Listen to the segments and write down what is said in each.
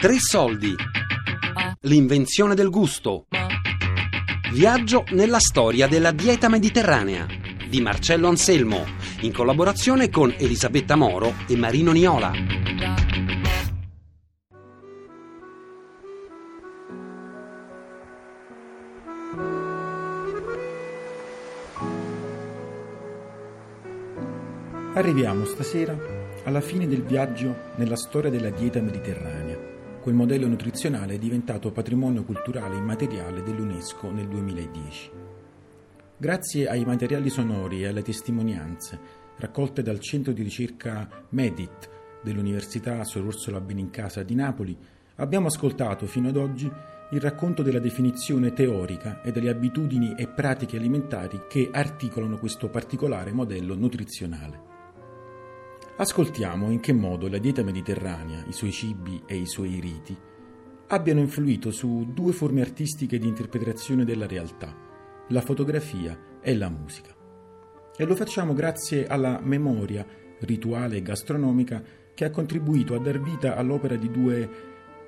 Tre soldi. L'invenzione del gusto. Viaggio nella storia della dieta mediterranea di Marcello Anselmo, in collaborazione con Elisabetta Moro e Marino Niola. Arriviamo stasera alla fine del viaggio nella storia della dieta mediterranea. Quel modello nutrizionale è diventato patrimonio culturale immateriale dell'UNESCO nel 2010. Grazie ai materiali sonori e alle testimonianze raccolte dal centro di ricerca MEDIT dell'Università Sor Orsola Benincasa di Napoli, abbiamo ascoltato fino ad oggi il racconto della definizione teorica e delle abitudini e pratiche alimentari che articolano questo particolare modello nutrizionale. Ascoltiamo in che modo la dieta mediterranea, i suoi cibi e i suoi riti abbiano influito su due forme artistiche di interpretazione della realtà, la fotografia e la musica. E lo facciamo grazie alla memoria rituale e gastronomica che ha contribuito a dar vita all'opera di due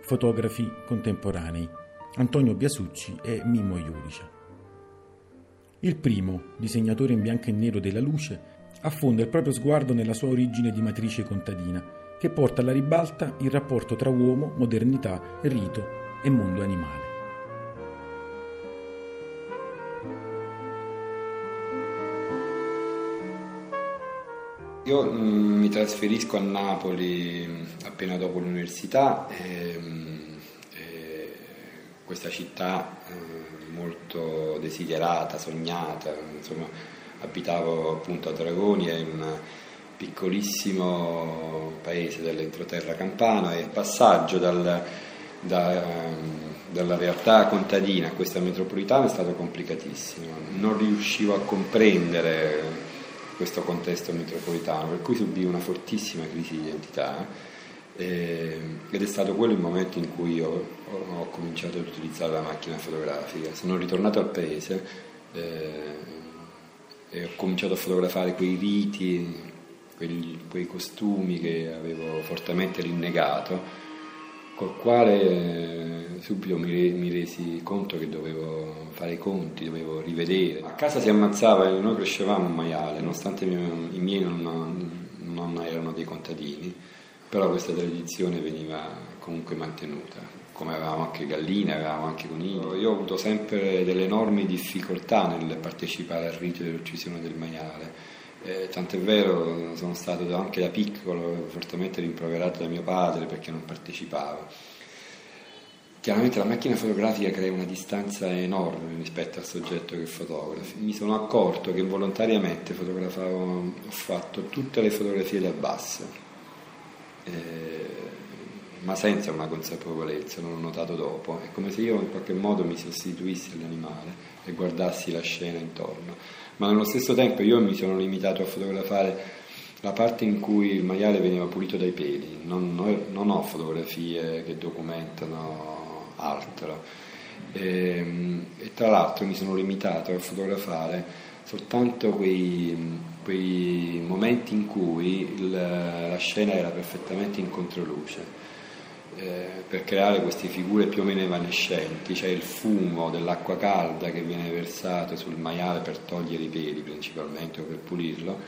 fotografi contemporanei, Antonio Biasucci e Mimmo Iudice. Il primo, disegnatore in bianco e nero della luce, affonda il proprio sguardo nella sua origine di matrice contadina, che porta alla ribalta il rapporto tra uomo, modernità, rito e mondo animale. Io mm, mi trasferisco a Napoli mm, appena dopo l'università e, mm, e questa città eh, molto desiderata, sognata, insomma, abitavo appunto a Dragoni, è un piccolissimo paese dell'entroterra campana e il passaggio dal, da, dalla realtà contadina a questa metropolitana è stato complicatissimo. Non riuscivo a comprendere questo contesto metropolitano, per cui subì una fortissima crisi di identità eh, ed è stato quello il momento in cui ho, ho cominciato ad utilizzare la macchina fotografica. Sono ritornato al paese. Eh, e ho cominciato a fotografare quei riti, quegli, quei costumi che avevo fortemente rinnegato, col quale eh, subito mi, mi, resi conto che dovevo fare i conti, dovevo rivedere. A casa si ammazzava, noi crescevamo un maiale, nonostante i miei non, non erano dei contadini, però questa tradizione veniva comunque mantenuta come avevamo anche galline, avevamo anche conigli. Io ho avuto sempre delle enormi difficoltà nel partecipare al rito dell'uccisione del maiale. Eh, tant'è vero, sono stato anche da piccolo fortemente rimproverato da mio padre perché non partecipavo. Chiaramente la macchina fotografica crea una distanza enorme rispetto al soggetto che fotografi. Mi sono accorto che involontariamente fotografavo, ho fatto tutte le fotografie da basso. Eh, ma senza una consapevolezza, l'ho notato dopo. È come se io in qualche modo mi sostituissi all'animale e guardassi la scena intorno. Ma nello stesso tempo io mi sono limitato a fotografare la parte in cui il maiale veniva pulito dai peli, non, non ho fotografie che documentano altro. E, ehm, e, tra l'altro mi sono limitato a fotografare soltanto quei, quei momenti in cui il, la scena era perfettamente in controluce eh, per creare queste figure più o meno evanescenti, c'è il fumo dell'acqua calda che viene versato sul maiale per togliere i peli principalmente o per pulirlo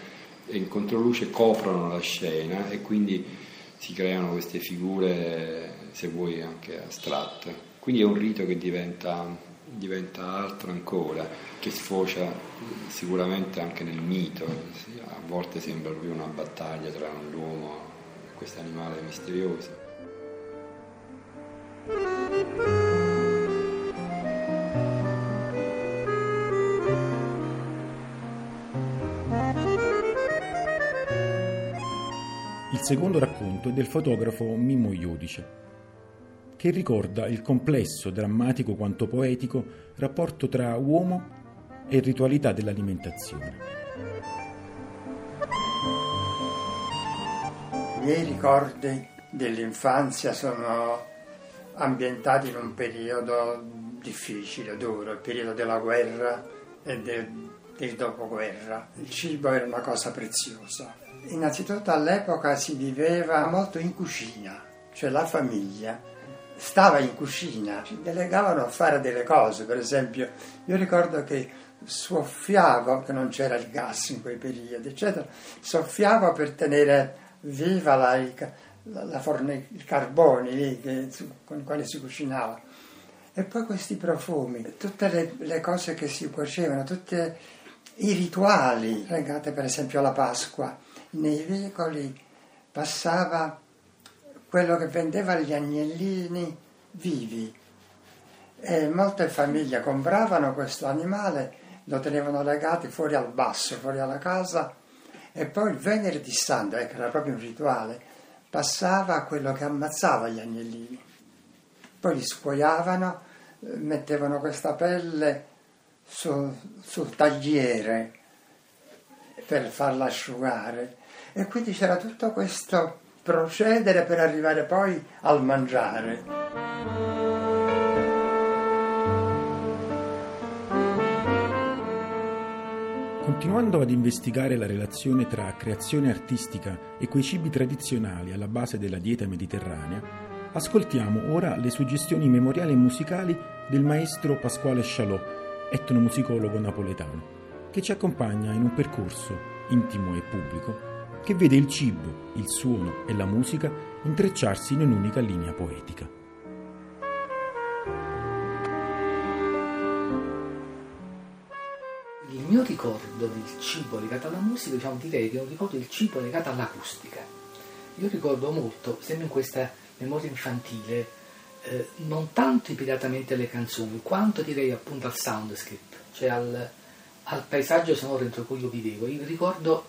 e in controluce coprono la scena e quindi si creano queste figure, se vuoi, anche astratte. Quindi è un rito che diventa, diventa altro ancora, che sfocia sicuramente anche nel mito, a volte sembra proprio una battaglia tra l'uomo e questo animale misterioso. Il secondo racconto è del fotografo Mimmo Iudice, che ricorda il complesso, drammatico quanto poetico rapporto tra uomo e ritualità dell'alimentazione. I miei ricordi dell'infanzia sono ambientati in un periodo difficile, duro, il periodo della guerra e del, del dopoguerra. Il cibo era una cosa preziosa. Innanzitutto all'epoca si viveva molto in cucina, cioè la famiglia stava in cucina, ci delegavano a fare delle cose, per esempio io ricordo che soffiavo, che non c'era il gas in quei periodi, eccetera, soffiavo per tenere viva la, la, la forne, i carboni lì che, con i quali si cucinava. E poi questi profumi, tutte le, le cose che si cuocevano, tutti i rituali legati per esempio alla Pasqua, nei vicoli passava quello che vendeva gli agnellini vivi e molte famiglie compravano questo animale, lo tenevano legato fuori al basso, fuori alla casa e poi il venerdì santo, ecco era proprio un rituale, passava a quello che ammazzava gli agnellini. Poi li scuoiavano, mettevano questa pelle sul, sul tagliere per farla asciugare e quindi c'era tutto questo procedere per arrivare poi al mangiare. Continuando ad investigare la relazione tra creazione artistica e quei cibi tradizionali alla base della dieta mediterranea, ascoltiamo ora le suggestioni memoriali e musicali del maestro Pasquale Chalot, etnomusicologo napoletano, che ci accompagna in un percorso intimo e pubblico che vede il cibo, il suono e la musica intrecciarsi in un'unica linea poetica. Mio ricordo del cibo legato alla musica, diciamo, direi che è un ricordo del cibo legato all'acustica. Io ricordo molto, sempre in questa memoria infantile, eh, non tanto immediatamente alle canzoni, quanto direi appunto al soundscape, cioè al, al paesaggio sonoro entro cui io vivevo. Io ricordo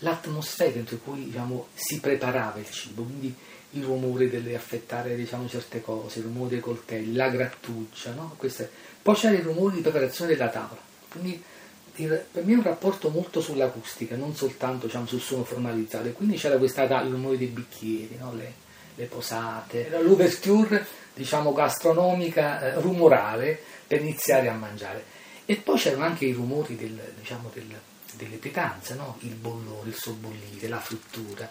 l'atmosfera entro cui diciamo, si preparava il cibo, quindi il rumore delle affettare diciamo, certe cose, il rumore dei coltelli, la grattugia, no? Queste. poi c'era il rumore di preparazione della tavola, quindi per me è un rapporto molto sull'acustica, non soltanto diciamo, sul suono formalizzato, quindi c'era questa, il rumore dei bicchieri, no? le, le, posate, era l'ouverture diciamo, gastronomica, eh, rumorale per iniziare a mangiare. E poi c'erano anche i rumori del, diciamo, del delle pietanze, no? il bollore, il sobbollire, la frittura.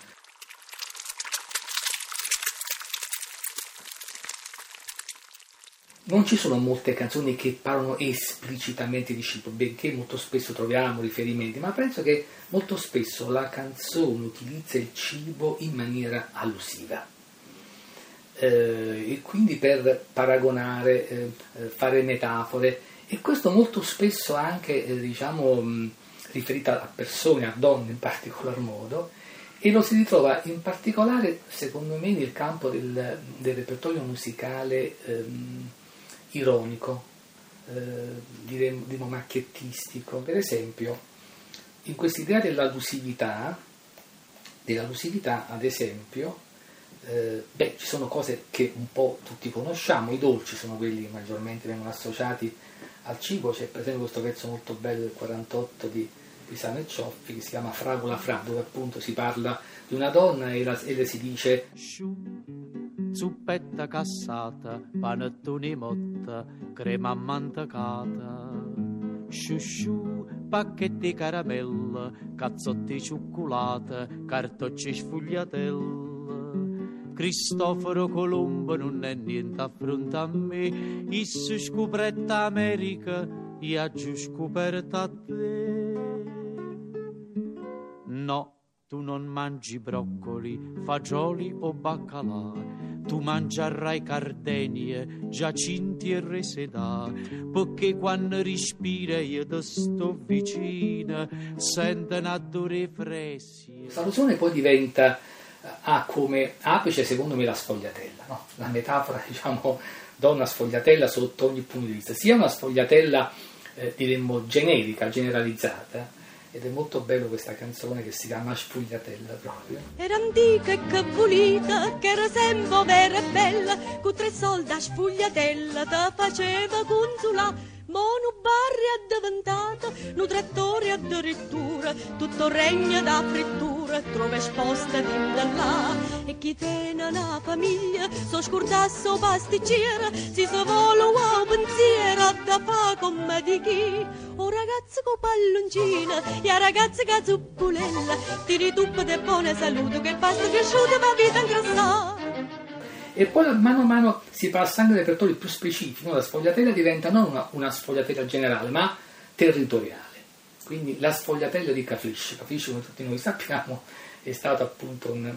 Non ci sono molte canzoni che parlano esplicitamente di cibo, benché molto spesso troviamo riferimenti, ma penso che molto spesso la canzone utilizza il cibo in maniera allusiva. Eh, e quindi per paragonare, eh, fare metafore, e questo molto spesso anche, eh, diciamo, riferita a persone, a donne in particolar modo, e lo si ritrova in particolare, secondo me, nel campo del, del repertorio musicale ehm, ironico, eh, diremmo macchiettistico. Per esempio, in quest'idea dell'allusività, dell'allusività ad esempio, eh, beh, ci sono cose che un po' tutti conosciamo, i dolci sono quelli che maggiormente vengono associati al cibo, c'è per esempio questo pezzo molto bello del 48 di Pisano e Cioffi che si chiama Fragola Fra, dove appunto si parla di una donna e, la, e le si dice zuppetta cassata, panettone motta, crema ammantacata, sciusciù, pacchetti caramella, cazzotti cioccolata, cartocci sfogliatelle. Cristoforo Colombo non è niente a fronte a me, isso scoperta America, io giù scoperta a te. No, tu non mangi broccoli, fagioli o baccalà, tu mangerai cardenie, giacinti e resedà, perché quando respira io ti sto vicina, sento un odore fresco. Questa poi diventa, ha come apice secondo me la sfogliatella, no? la metafora diciamo donna sfogliatella sotto ogni punto di vista, sia una sfogliatella eh, diremmo generica, generalizzata, ed è molto bello questa canzone che si chiama Spugliatella proprio. Era antica e che pulita, che era sempre vera e bella, con tre soldi a spugliatella te faceva consulare. Mono barri è diventata, un trattore addirittura, tutto regno da frittura, trova esposta di là. E chi tiene una famiglia, so scurtasso pasticcera, si volo wow pensiero, da fa come di chi. O ragazzo con palloncina, e a ragazza che zuppulella, ti rituppa di buona salute, che pasta cresciuta ma vita ingrassata. E poi mano a mano si passa anche a repertori più specifici, no? la sfogliatella diventa non una, una, sfogliatella generale, ma territoriale. Quindi la sfogliatella di Caflisce, Caflisce come tutti noi sappiamo è stata appunto un,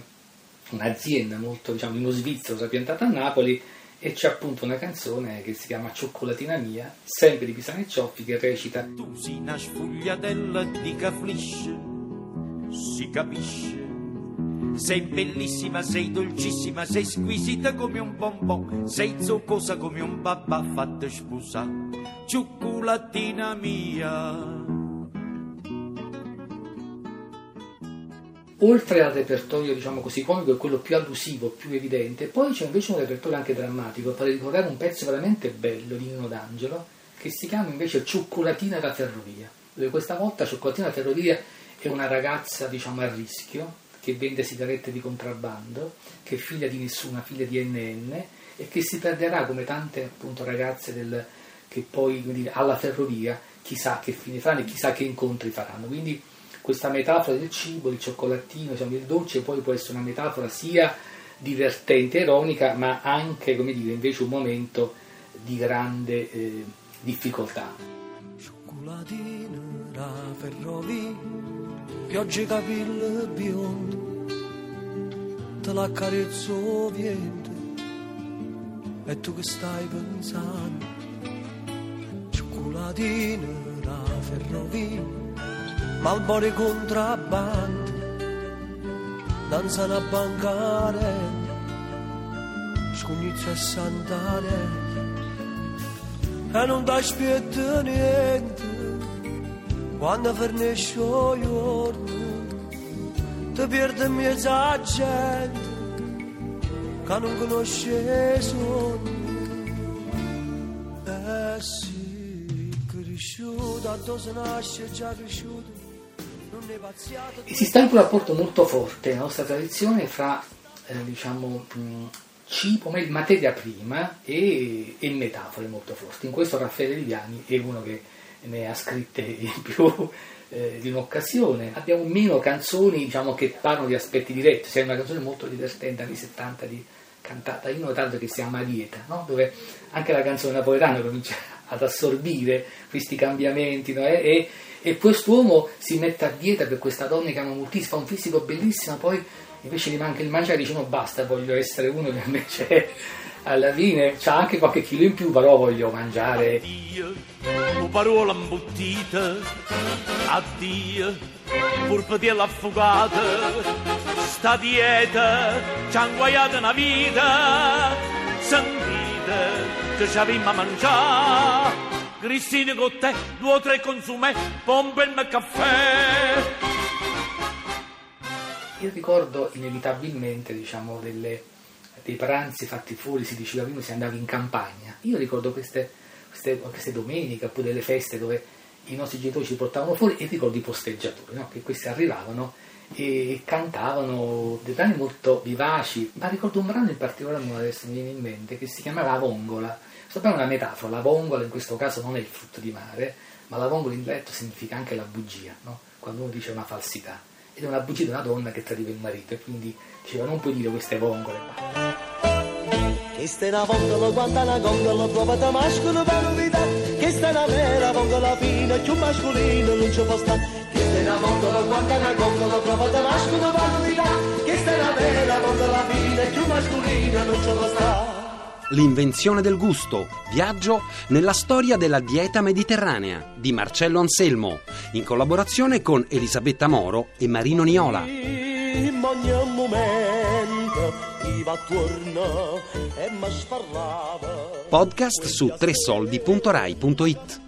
un'azienda molto, diciamo, uno svizzero piantata a Napoli e c'è appunto una canzone che si chiama Cioccolatina mia, sempre di Pisano e Cioffi, che recita Tu sei una sfogliatella di Caflisce, si capisce sei bellissima, sei dolcissima, sei squisita come un bonbon, sei zoccosa come un babà fatta spusa, cioccolatina mia. Oltre al repertorio, diciamo così, comico e quello più allusivo, più evidente, poi c'è invece un repertorio anche drammatico, per ricordare un pezzo veramente bello di Nino D'Angelo, che si chiama invece Cioccolatina da Ferrovia, dove questa volta Cioccolatina da Ferrovia è una ragazza, diciamo, a rischio, che vende sigarette di contrabbando, che è figlia di nessuna, figlia di NN e che si perderà come tante appunto ragazze del, che poi dire, alla ferrovia chissà che fine faranno e chissà che incontri faranno. Quindi questa metafora del cibo, il cioccolatino, diciamo, il dolce poi può essere una metafora sia divertente, ironica, ma anche come dire, invece un momento di grande eh, difficoltà. Cioccolatino da ferrovia piogge capille bionde, te l'accarezzo viento, e tu che stai pensando, cioccolatine da ferrovia, malbore contrabbando, danzano a bancare, scugnizzo e santare, e non dai spietta niente, quando fornisce il giorno, ti perdi in mezzo a gente che non conosce sonno. Eh sì, cresciuto, addosso nasce già cresciuto. Esiste anche un rapporto molto forte nella nostra tradizione fra eh, diciamo, mh, cibo, materia prima e, e metafore molto forti. In questo Raffaele Liviani è uno che ne ha scritte in più eh, di un'occasione. Abbiamo meno canzoni diciamo, che parlano di aspetti diretti, c'è una canzone molto divertente anni 70 di, cantata in tanto che si chiama Dieta, no? dove anche la canzone napoletana comincia ad assorbire questi cambiamenti no? e, e, e quest'uomo si mette a dieta per questa donna che ama moltissimo, fa un fisico bellissimo, poi invece gli manca il mangiare e dice no basta, voglio essere uno che invece alla fine c'ha anche qualche chilo in più, però voglio mangiare. Addio, parola imbottita, addio, pur di affogata, sta dieta, ci ha inguaiato una vita, sentite che ci avevamo a mangiare, Cristina con te, due o tre consumi, pompe il caffè. Io ricordo inevitabilmente, diciamo, delle dei pranzi fatti fuori, si diceva prima si andava in campagna. Io ricordo queste, queste, queste domeniche oppure delle feste dove i nostri genitori ci portavano fuori e ricordo i posteggiatori, no? che questi arrivavano e cantavano dei brani molto vivaci, ma ricordo un brano in particolare, adesso mi viene in mente, che si chiamava La Vongola. Brano è una metafora, la vongola in questo caso non è il frutto di mare, ma la vongola in dialetto significa anche la bugia, no? quando uno dice una falsità. Ed è una bugia di una donna che tradiva il marito e quindi diceva non puoi dire queste vongole. Questa è una vongola, quanta una gongola, provata mascolo per novità. Questa è una vera vongola fina, più mascolino non ci può stare. Questa è una vongola, quanta una gongola, provata mascolo per novità. Questa è una vera vongola fina, più mascolino non ci può stare. L'invenzione del gusto, viaggio nella storia della dieta mediterranea di Marcello Anselmo, in collaborazione con Elisabetta Moro e Marino Niola in ogni momento iva attorno e mi sferrava podcast su tresoldi.rai.it